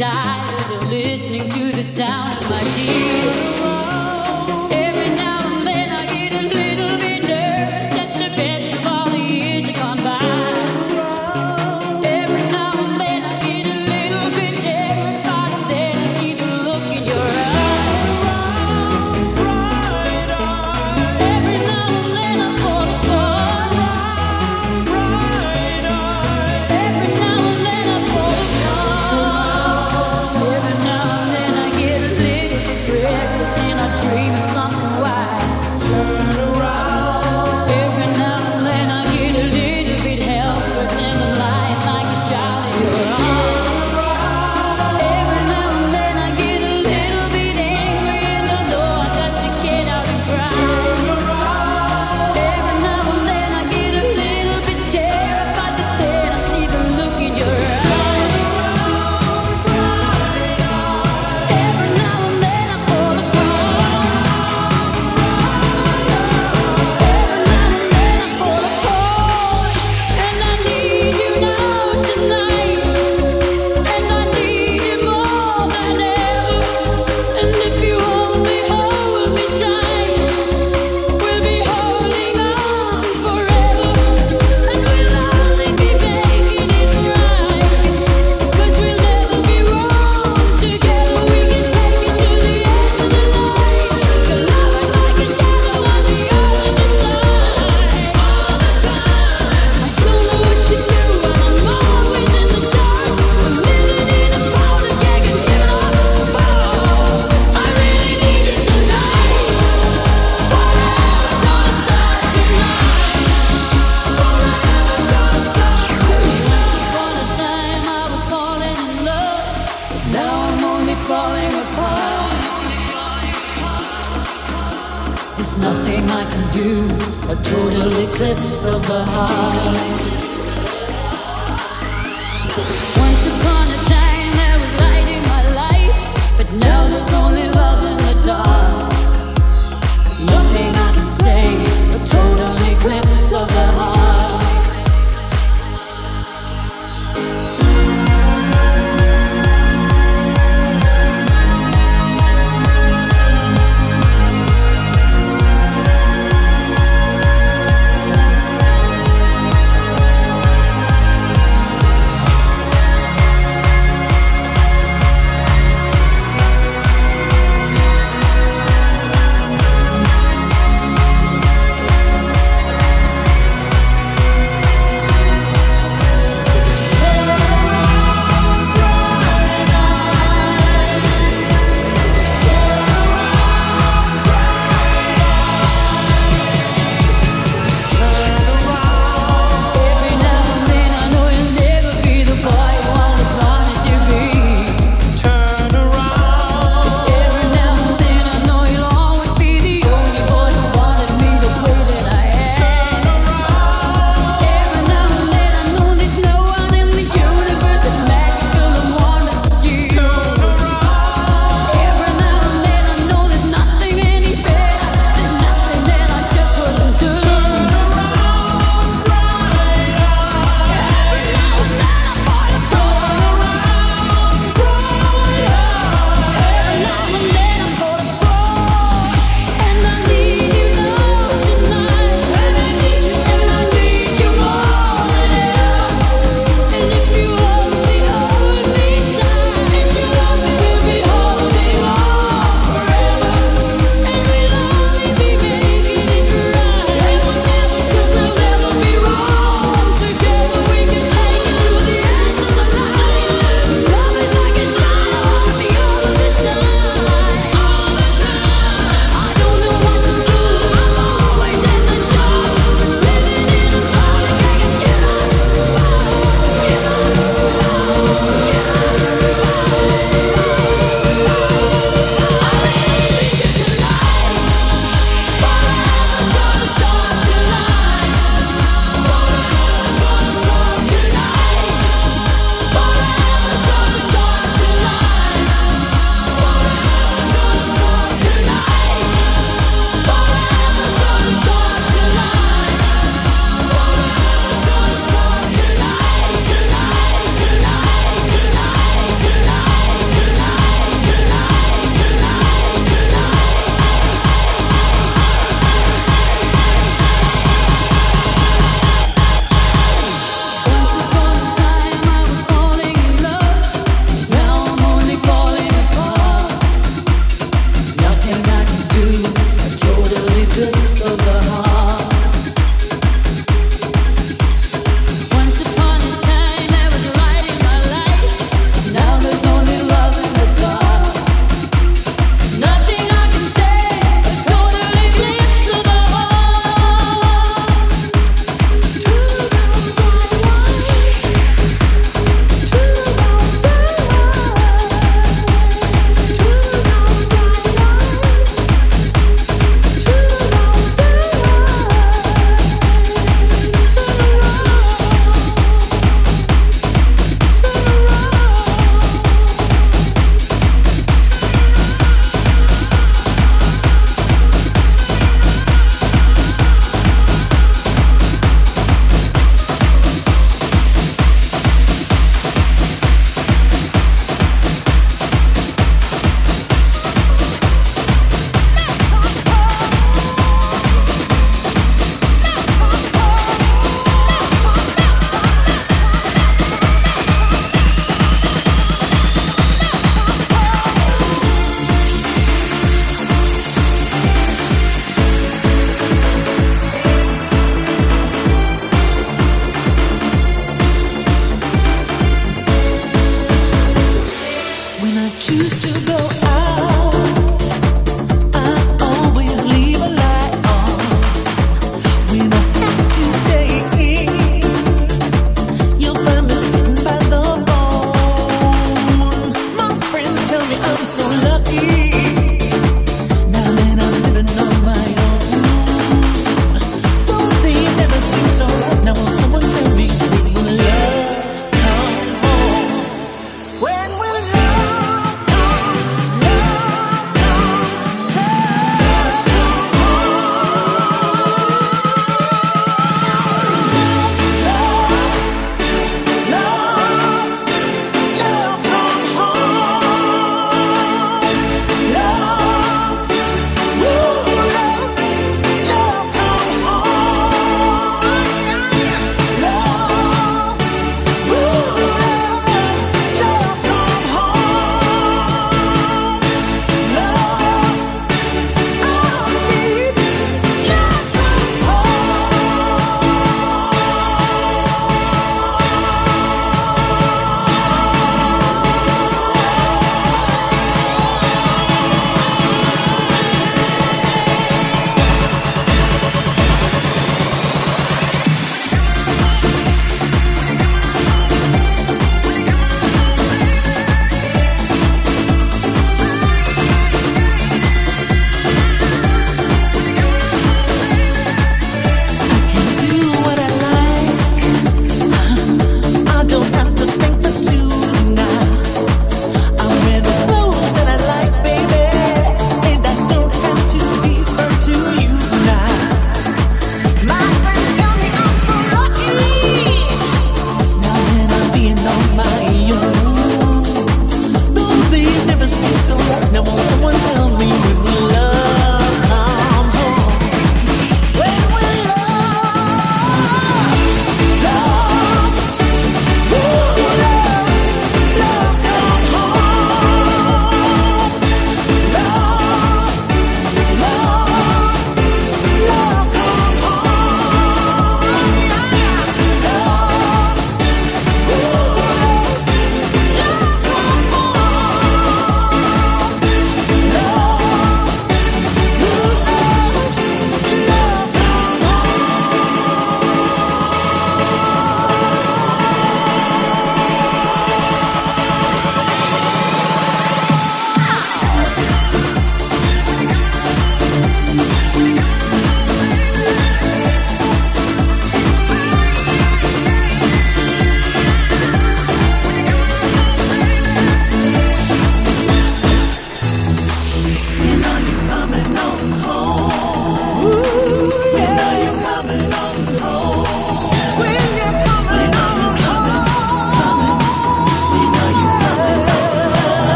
die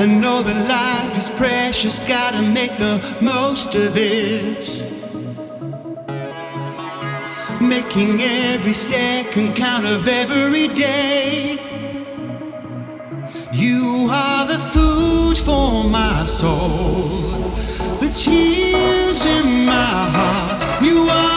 I know that life is precious, gotta make the most of it. making every second count of every day. You are the food for my soul, the tears in my heart. You are